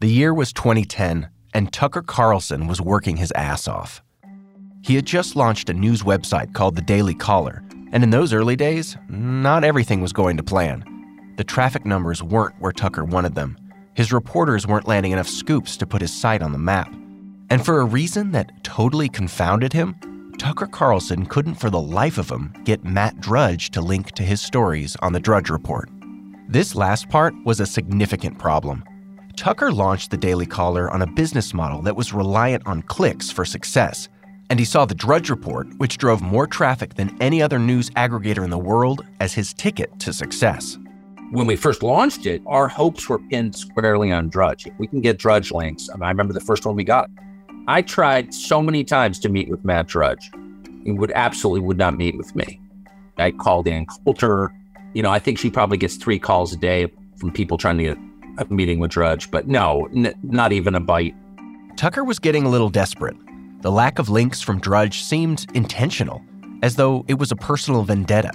The year was 2010, and Tucker Carlson was working his ass off. He had just launched a news website called The Daily Caller, and in those early days, not everything was going to plan. The traffic numbers weren't where Tucker wanted them. His reporters weren't landing enough scoops to put his site on the map. And for a reason that totally confounded him, Tucker Carlson couldn't for the life of him get Matt Drudge to link to his stories on the Drudge Report. This last part was a significant problem. Tucker launched the Daily Caller on a business model that was reliant on clicks for success. And he saw the Drudge Report, which drove more traffic than any other news aggregator in the world, as his ticket to success. When we first launched it, our hopes were pinned squarely on Drudge. We can get Drudge links, I, remember the first one we got. I tried so many times to meet with Matt Drudge. He would absolutely would not meet with me. I called Ann Coulter. You know, I think she probably gets three calls a day from people trying to get a meeting with Drudge, but no, n- not even a bite. Tucker was getting a little desperate. The lack of links from Drudge seemed intentional, as though it was a personal vendetta.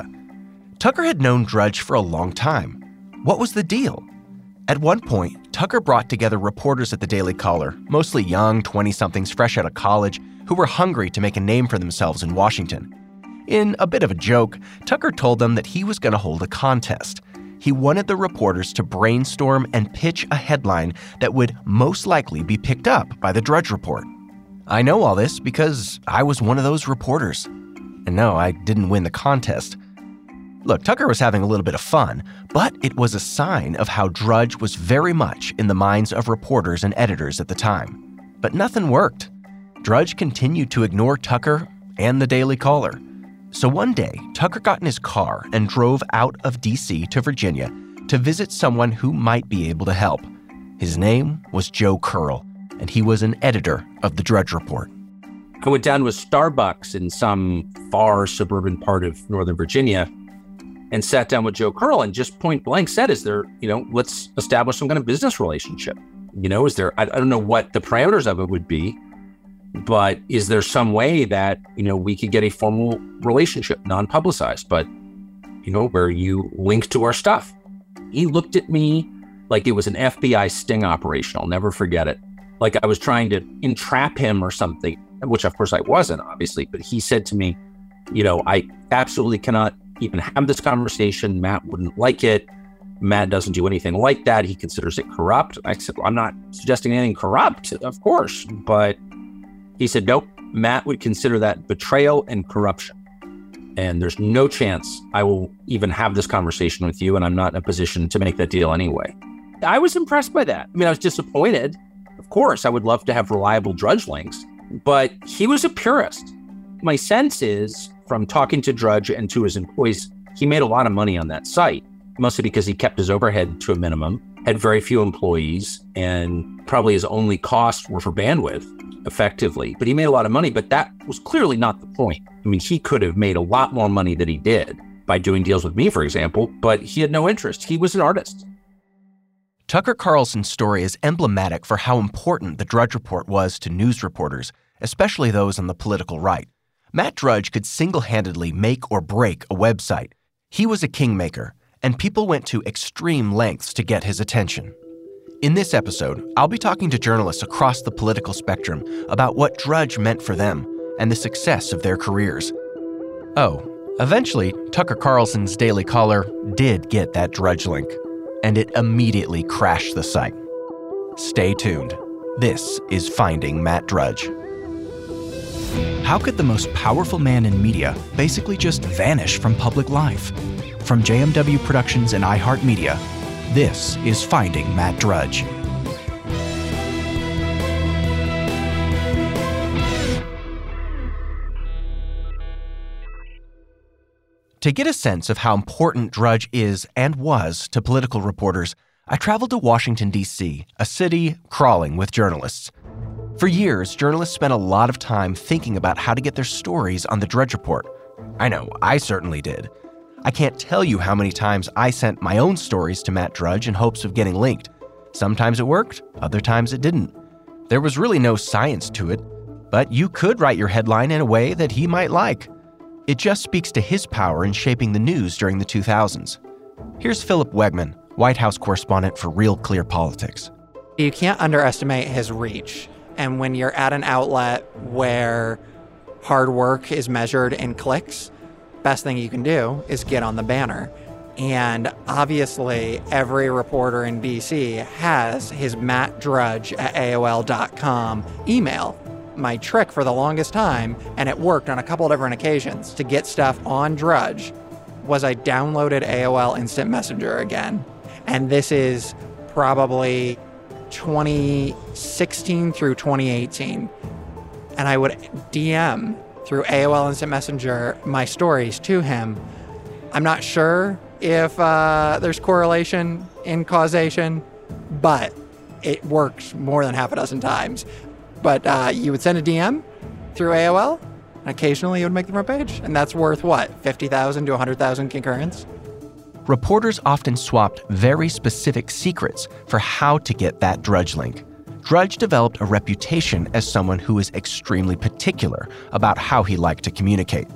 Tucker had known Drudge for a long time. What was the deal? At one point, Tucker brought together reporters at the Daily Caller, mostly young 20 somethings fresh out of college, who were hungry to make a name for themselves in Washington. In a bit of a joke, Tucker told them that he was going to hold a contest he wanted the reporters to brainstorm and pitch a headline that would most likely be picked up by the Drudge Report. I know all this because I was one of those reporters. And no, I didn't win the contest. Look, Tucker was having a little bit of fun, but it was a sign of how Drudge was very much in the minds of reporters and editors at the time. But nothing worked. Drudge continued to ignore Tucker and the Daily Caller. So one day, Tucker got in his car and drove out of D.C. to Virginia to visit someone who might be able to help. His name was Joe Curl, and he was an editor of the Drudge Report. I went down to a Starbucks in some far suburban part of Northern Virginia and sat down with Joe Curl and just point blank said, Is there, you know, let's establish some kind of business relationship? You know, is there, I, I don't know what the parameters of it would be, but is there some way that you know we could get a formal relationship non-publicized but you know where you link to our stuff? He looked at me like it was an fbi sting operation i'll never forget it. Like i was trying to entrap him or something which of course i wasn't obviously but he said to me you know i absolutely cannot even have this conversation matt wouldn't like it matt doesn't do anything like that he considers it corrupt. I said well, i'm not suggesting anything corrupt of course but he said, Nope, Matt would consider that betrayal and corruption. And there's no chance I will even have this conversation with you. And I'm not in a position to make that deal anyway. I was impressed by that. I mean, I was disappointed. Of course, I would love to have reliable Drudge links, but he was a purist. My sense is from talking to Drudge and to his employees, he made a lot of money on that site, mostly because he kept his overhead to a minimum had very few employees, and probably his only costs were for bandwidth effectively. But he made a lot of money, but that was clearly not the point. I mean, he could have made a lot more money than he did by doing deals with me, for example, but he had no interest. He was an artist. Tucker Carlson's story is emblematic for how important the Drudge Report was to news reporters, especially those on the political right. Matt Drudge could single handedly make or break a website. He was a kingmaker, and people went to extreme lengths to get his attention. In this episode, I'll be talking to journalists across the political spectrum about what Drudge meant for them and the success of their careers. Oh, eventually, Tucker Carlson's Daily Caller did get that Drudge link, and it immediately crashed the site. Stay tuned. This is Finding Matt Drudge. How could the most powerful man in media basically just vanish from public life? From JMW Productions and iHeartMedia, this is Finding Matt Drudge. To get a sense of how important Drudge is and was to political reporters, I traveled to Washington, D.C., a city crawling with journalists. For years, journalists spent a lot of time thinking about how to get their stories on the Drudge Report. I know, I certainly did. I can't tell you how many times I sent my own stories to Matt Drudge in hopes of getting linked. Sometimes it worked, other times it didn't. There was really no science to it, but you could write your headline in a way that he might like. It just speaks to his power in shaping the news during the 2000s. Here's Philip Wegmann, White House correspondent for Real Clear Politics. You can't underestimate his reach. And when you're at an outlet where hard work is measured in clicks, best thing you can do is get on the banner. And obviously, every reporter in DC has his Matt Drudge at AOL.com email my trick for the longest time, and it worked on a couple different occasions to get stuff on Drudge, was I downloaded AOL Instant Messenger again. And this is probably 2016 through 2018. And I would DM through AOL Instant Messenger my stories to him. I'm not sure if uh, there's correlation in causation, but it works more than half a dozen times. But uh, you would send a DM through AOL, and occasionally it would make the front page. And that's worth what, 50,000 to 100,000 concurrents? Reporters often swapped very specific secrets for how to get that Drudge link. Drudge developed a reputation as someone who was extremely particular about how he liked to communicate.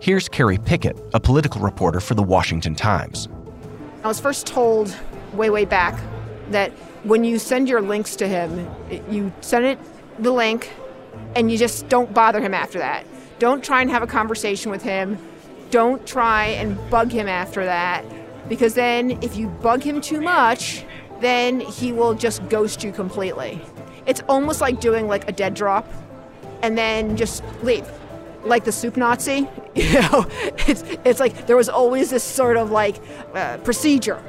Here's Kerry Picket, a political reporter for the Washington Times. I was first told way, way back that when you send your links to him, you send it the link and you just don't bother him after that. Don't try and have a conversation with him. Don't try and bug him after that because then if you bug him too much, then he will just ghost you completely. It's almost like doing like a dead drop and then just leave. Like the soup Nazi, you know, it's it's like there was always this sort of like uh, procedure,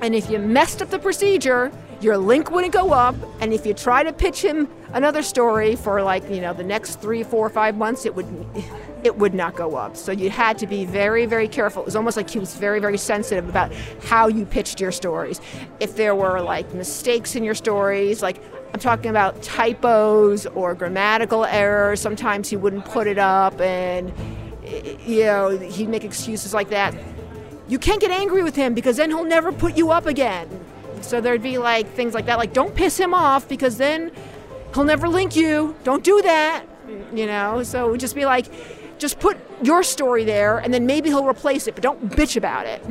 and if you messed up the procedure, your link wouldn't go up, and if you try to pitch him another story for like you know the next three, four, five months, it would it would not go up. So you had to be very, very careful. It was almost like he was very, very sensitive about how you pitched your stories. If there were like mistakes in your stories, like I'm talking about typos or grammatical errors, sometimes he wouldn't put it up, and you know he'd make excuses like that. You can't get angry with him because then he'll never put you up again. So there'd be like things like that, like don't piss him off because then he'll never link you. Don't do that. You know, so it would just be like, just put your story there and then maybe he'll replace it, but don't bitch about it.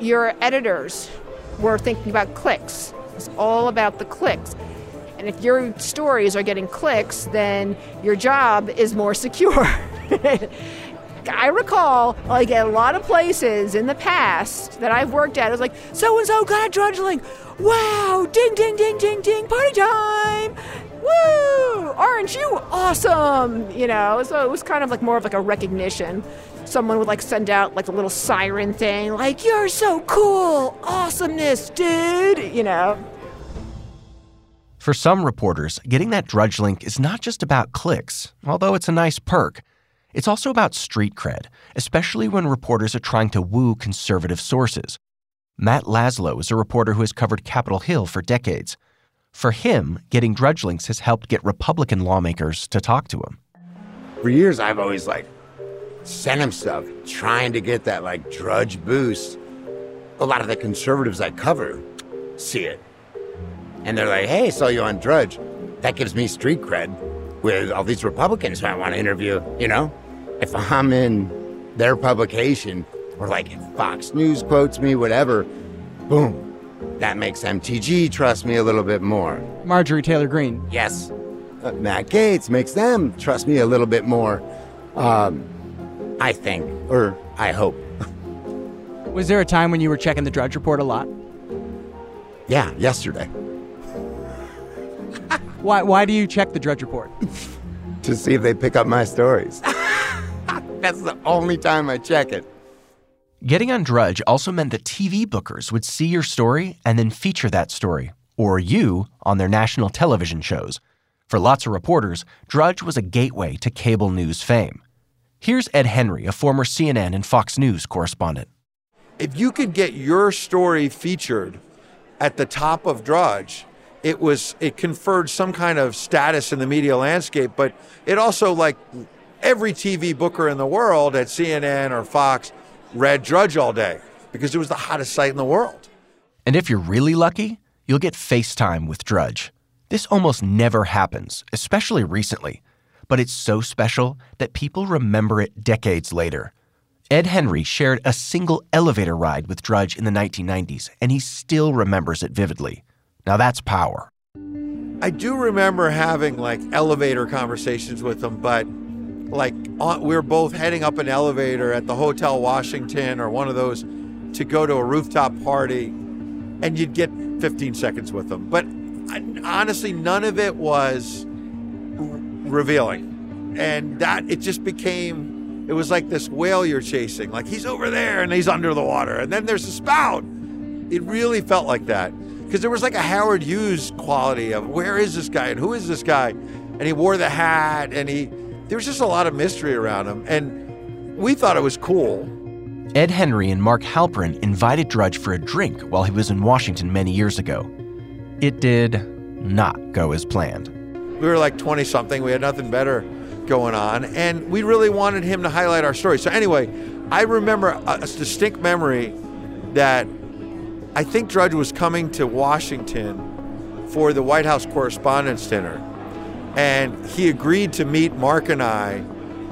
Your editors were thinking about clicks. It's all about the clicks. And if your stories are getting clicks, then your job is more secure. I recall, like at a lot of places in the past that I've worked at, it was like, so and so got a drudge link. Wow, ding, ding, ding, ding, ding, party time. Woo! Aren't you awesome? You know, so it was kind of like more of like a recognition. Someone would like send out like a little siren thing, like, you're so cool, awesomeness, dude, you know. For some reporters, getting that Drudge link is not just about clicks, although it's a nice perk. It's also about street cred, especially when reporters are trying to woo conservative sources. Matt Laslo is a reporter who has covered Capitol Hill for decades. For him, getting Drudge links has helped get Republican lawmakers to talk to him. For years, I've always like sent him stuff, trying to get that like Drudge boost. A lot of the conservatives I cover see it. And they're like, hey, saw you on Drudge. That gives me street cred with all these Republicans who I want to interview, you know? If I'm in their publication, or like if Fox News quotes me, whatever, boom, that makes MTG trust me a little bit more. Marjorie Taylor Greene. Yes. Uh, Matt Gaetz makes them trust me a little bit more. Um, I think, or I hope. Was there a time when you were checking the Drudge Report a lot? Yeah, yesterday. why, why do you check the Drudge Report? to see if they pick up my stories. That's the only time I check it. Getting on Drudge also meant that TV bookers would see your story and then feature that story, or you, on their national television shows. For lots of reporters, Drudge was a gateway to cable news fame. Here's Ed Henry, a former CNN and Fox News correspondent. If you could get your story featured at the top of Drudge, it was it conferred some kind of status in the media landscape, but it also like every TV booker in the world at CNN or Fox read Drudge all day because it was the hottest site in the world. And if you're really lucky, you'll get FaceTime with Drudge. This almost never happens, especially recently, but it's so special that people remember it decades later. Ed Henry shared a single elevator ride with Drudge in the 1990s, and he still remembers it vividly. Now that's power. I do remember having like elevator conversations with him, but like uh, we were both heading up an elevator at the Hotel Washington or one of those to go to a rooftop party, and you'd get 15 seconds with them. But uh, honestly, none of it was revealing, and that it just became it was like this whale you're chasing. Like he's over there and he's under the water, and then there's a spout. It really felt like that because there was like a Howard Hughes quality of where is this guy and who is this guy, and he wore the hat and he there was just a lot of mystery around him, and we thought it was cool. Ed Henry and Mark Halperin invited Drudge for a drink while he was in Washington many years ago. It did not go as planned. We were like 20 something, we had nothing better going on, and we really wanted him to highlight our story. So, anyway, I remember a, distinct memory that I think Drudge was coming to Washington for the White House Correspondents' Dinner. And he agreed to meet Mark and I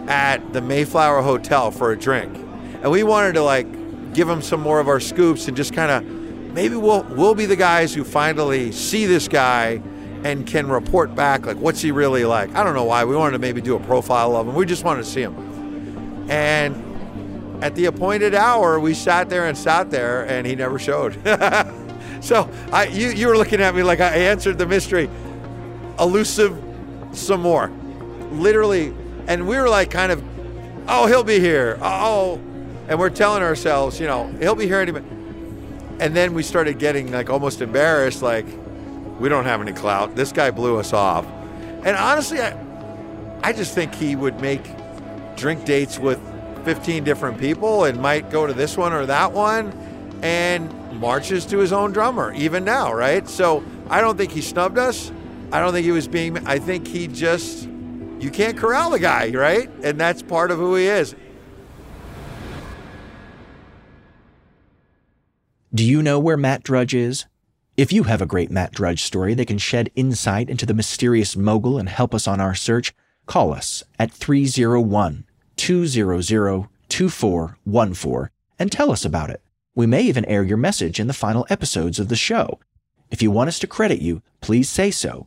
at the Mayflower Hotel for a drink. And we wanted to like give him some more of our scoops and just kind of maybe we'll we'll be the guys who finally see this guy and can report back like what's he really like. I don't know why. We wanted to maybe do a profile of him. We just wanted to see him. And at the appointed hour, we sat there and sat there, and he never showed. so I, you, you were looking at me like I answered the mystery. Elusive some more. Literally, and we were like kind of, oh, he'll be here. Oh, and we're telling ourselves, you know, he'll be here any minute. And then we started getting like almost embarrassed, like, we don't have any clout. This guy blew us off. And honestly, I, I just think he would make drink dates with 15 different people and might go to this one or that one and marches to his own drummer, even now, right? So I don't think he snubbed us. I don't think he was being, I think he just, you can't corral the guy, right? And that's part of who he is. Do you know where Matt Drudge is? If you have a great Matt Drudge story that can shed insight into the mysterious mogul and help us on our search, call us at 301 200 2414 and tell us about it. We may even air your message in the final episodes of the show. If you want us to credit you, please say so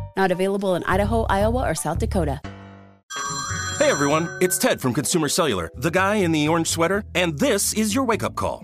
Not available in Idaho, Iowa, or South Dakota. Hey everyone, it's Ted from Consumer Cellular, the guy in the orange sweater, and this is your wake up call.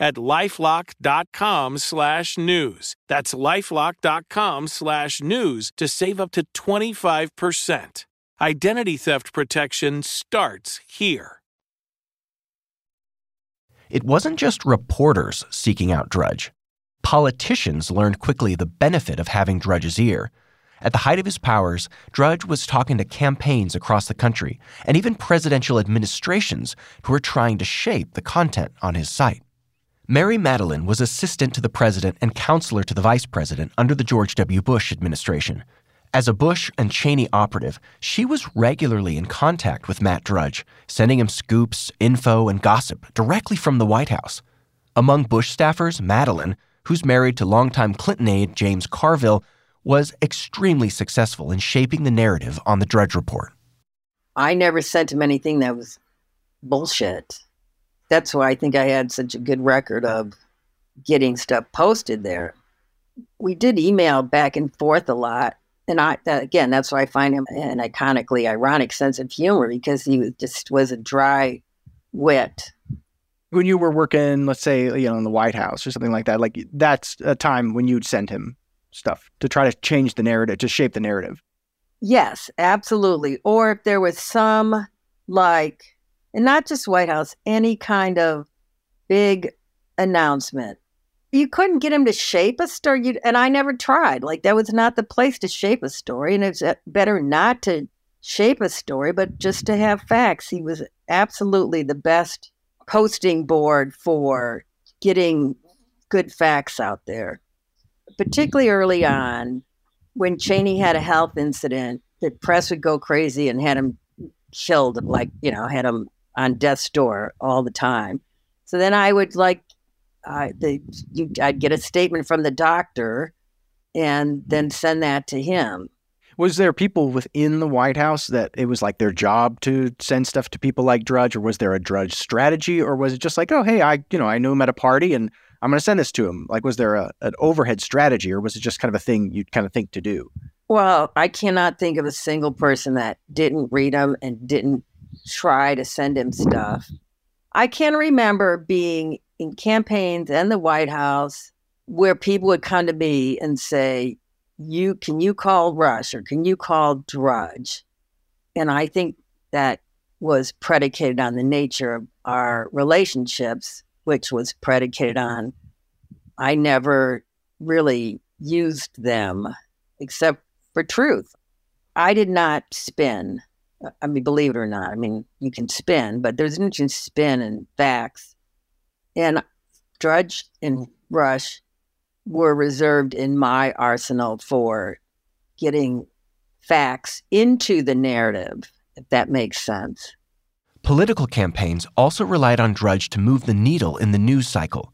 at lifelock.com slash news. That's lifelock.com slash news to save up to 25%. Identity theft protection starts here. It wasn't just reporters seeking out Drudge. Politicians learned quickly the benefit of having Drudge's ear. At the height of his powers, Drudge was talking to campaigns across the country and even presidential administrations who were trying to shape the content on his site. Mary Matalin was assistant to the president and counselor to the vice president under the George W. Bush administration. As a Bush and Cheney operative, she was regularly in contact with Matt Drudge, sending him scoops, info, and gossip directly from the White House. Among Bush staffers, Matalin, who's married to longtime Clinton aide James Carville, was extremely successful in shaping the narrative on the Drudge Report. I never sent him anything that was bullshit. That's why I think I had such a good record of getting stuff posted there. We did email back and forth a lot. And I, uh, again, that's why I find him an iconically ironic sense of humor because he was just was a dry wit. When you were working, let's say, you know, in the White House or something like that, like that's a time when you'd send him stuff to try to change the narrative, to shape the narrative. Yes, absolutely. Or if there was some like, and not just White House, any kind of big announcement. You couldn't get him to shape a story, and I never tried. Like that was not the place to shape a story, and it's uh, better not to shape a story, but just to have facts. He was absolutely the best posting board for getting good facts out there particularly early on when Cheney had a health incident, the press would go crazy and had him killed, like, you know, had him on death's door all the time. So then I would like, uh, the, you, I'd get a statement from the doctor and then send that to him. Was there people within the White House that it was like their job to send stuff to people like Drudge, or was there a Drudge strategy, or was it just like, oh, hey, I, you know, I knew him at a party and I'm going to send this to him? Like, was there a, an overhead strategy or was it just kind of a thing you'd kind of think to do? Well, I cannot think of a single person that didn't read him and didn't try to send him stuff. I can remember being in campaigns and the White House where people would come to me and say, "You can you call Rush or can you call Drudge?" And I think that was predicated on the nature of our relationships which was predicated on I never really used them except for truth. I did not spin. I mean, believe it or not, I mean, you can spin, but there's an interesting spin in facts. And Drudge and Rush were reserved in my arsenal for getting facts into the narrative, if that makes sense. Political campaigns also relied on Drudge to move the needle in the news cycle.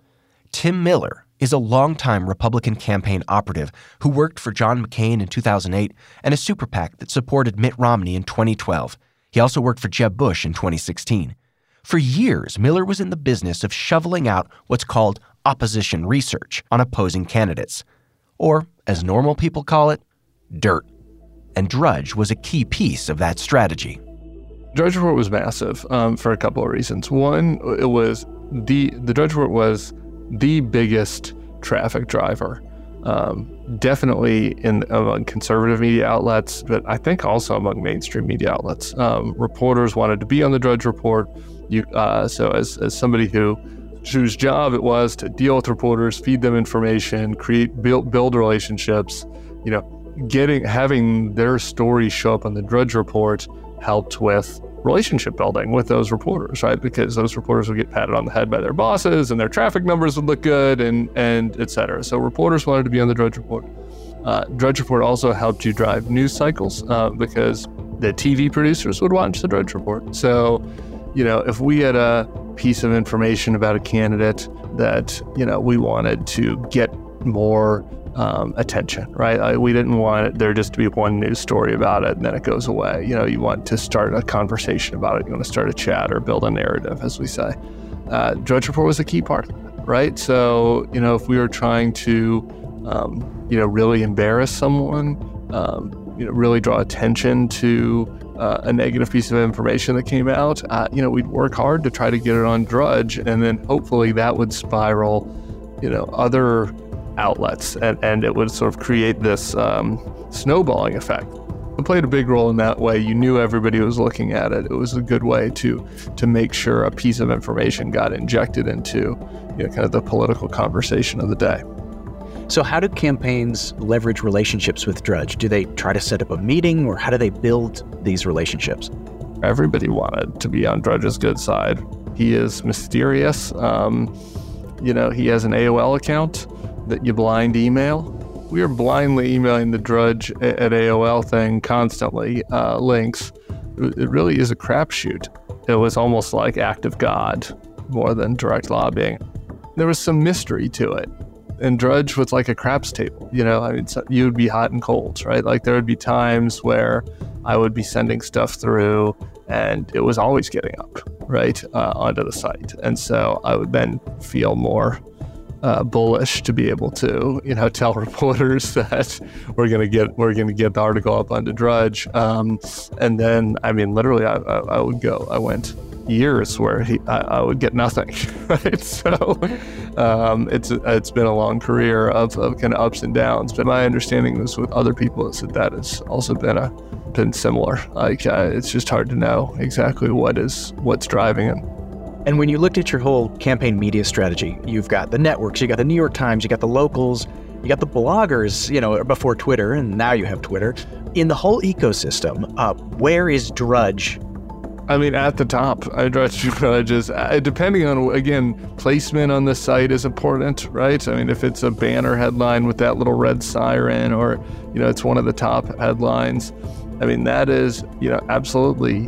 Tim Miller is a longtime Republican campaign operative who worked for John McCain in 2008 and a super PAC that supported Mitt Romney in 2012. He also worked for Jeb Bush in 2016. For years, Miller was in the business of shoveling out what's called opposition research on opposing candidates. or as normal people call it, dirt. And Drudge was a key piece of that strategy. Drudge Report was massive um, for a couple of reasons. One, it was the the Drudge Report was the biggest traffic driver um, definitely in among conservative media outlets, but I think also among mainstream media outlets. Um, reporters wanted to be on the Drudge Report. You, uh, so as, as somebody who whose job it was to deal with reporters, feed them information, create build build relationships, you know, getting having their story show up on the Drudge Report helped with relationship building with those reporters, right? Because those reporters would get patted on the head by their bosses and their traffic numbers would look good and, and et cetera. So reporters wanted to be on the Drudge Report. Uh, Drudge Report also helped you drive news cycles uh, because the TV producers would watch the Drudge Report. So, you know, if we had a piece of information about a candidate that, you know, we wanted to get more um, attention, right? We didn't want there just to be one news story about it and then it goes away. You know, you want to start a conversation about it. You want to start a chat or build a narrative, as we say. Uh, Drudge Report was a key part, right? So, you know, if we were trying to, um, you know, really embarrass someone, um, you know, really draw attention to uh, a negative piece of information that came out, uh, you know, we'd work hard to try to get it on Drudge, and then hopefully that would spiral, you know, other outlets, and, and it would sort of create this um, snowballing effect. It played a big role in that way. You knew everybody was looking at it. It was a good way to to make sure a piece of information got injected into you know, kind of the political conversation of the day. So, how do campaigns leverage relationships with Drudge? Do they try to set up a meeting, or how do they build these relationships? Everybody wanted to be on Drudge's good side. He is mysterious. Um, you know, he has an AOL account that you blind email. We are blindly emailing the Drudge at AOL thing constantly, uh, links. It really is a crapshoot. It was almost like act of God more than direct lobbying. There was some mystery to it. And Drudge was like a craps table. You know, I mean, you would be hot and cold, right? Like there would be times where I would be sending stuff through and it was always getting up, right, uh, onto the site. And so I would then feel more uh, bullish to be able to, you know, tell reporters that we're gonna get we're gonna get the article up onto Drudge. Um, and then, I mean, literally, I, I, I, would go. I went years where he, I, I would get nothing. Right, so um, it's it's been a long career of, of kind of ups and downs. But my understanding was with other people is that that has also been a been similar. Like uh, it's just hard to know exactly what is what's driving it. And when you looked at your whole campaign media strategy, you've got the networks, you got the New York Times, you got the locals, you got the bloggers, you know, before Twitter, and now you have Twitter. In the whole ecosystem, uh, where is Drudge? I mean, at the top, I Drudge is uh, depending on again placement on the site is important, right? I mean, if it's a banner headline with that little red siren, or you know, it's one of the top headlines. I mean, that is you know absolutely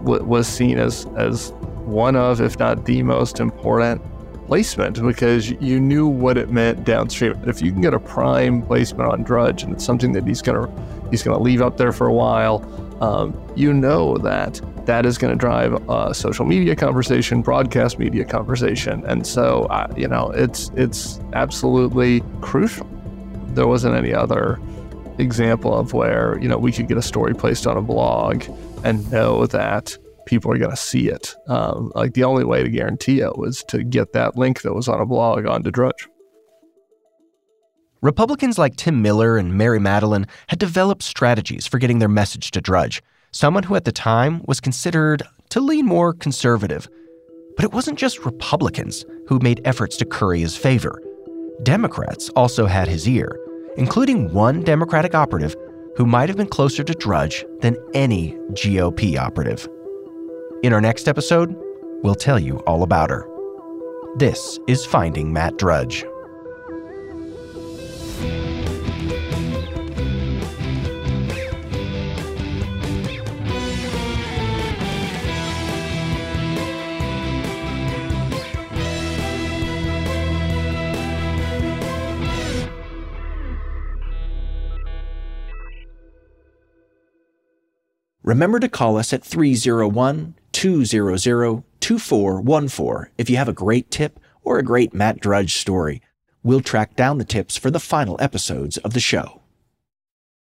what was seen as as one of, if not the most important placement because you knew what it meant downstream. If you can get a prime placement on Drudge and it's something that he's gonna he's gonna leave up there for a while, um, you know that that is going to drive a social media conversation, broadcast media conversation, and so uh, you know it's it's absolutely crucial. There wasn't any other example of where you know we could get a story placed on a blog and know that people are going to see it. Um, like the only way to guarantee it was to get that link that was on a blog onto Drudge. Republicans like Tim Miller and Mary Matalin had developed strategies for getting their message to Drudge, someone who at the time was considered to lean more conservative. But it wasn't just Republicans who made efforts to curry his favor. Democrats also had his ear, including one Democratic operative who might have been closer to Drudge than any GOP operative. In our next episode, we'll tell you all about her. This is Finding Matt Drudge. Remember to call us at 301 200 2414 if you have a great tip or a great Matt Drudge story. we'll track down the tips for the final episodes of the show.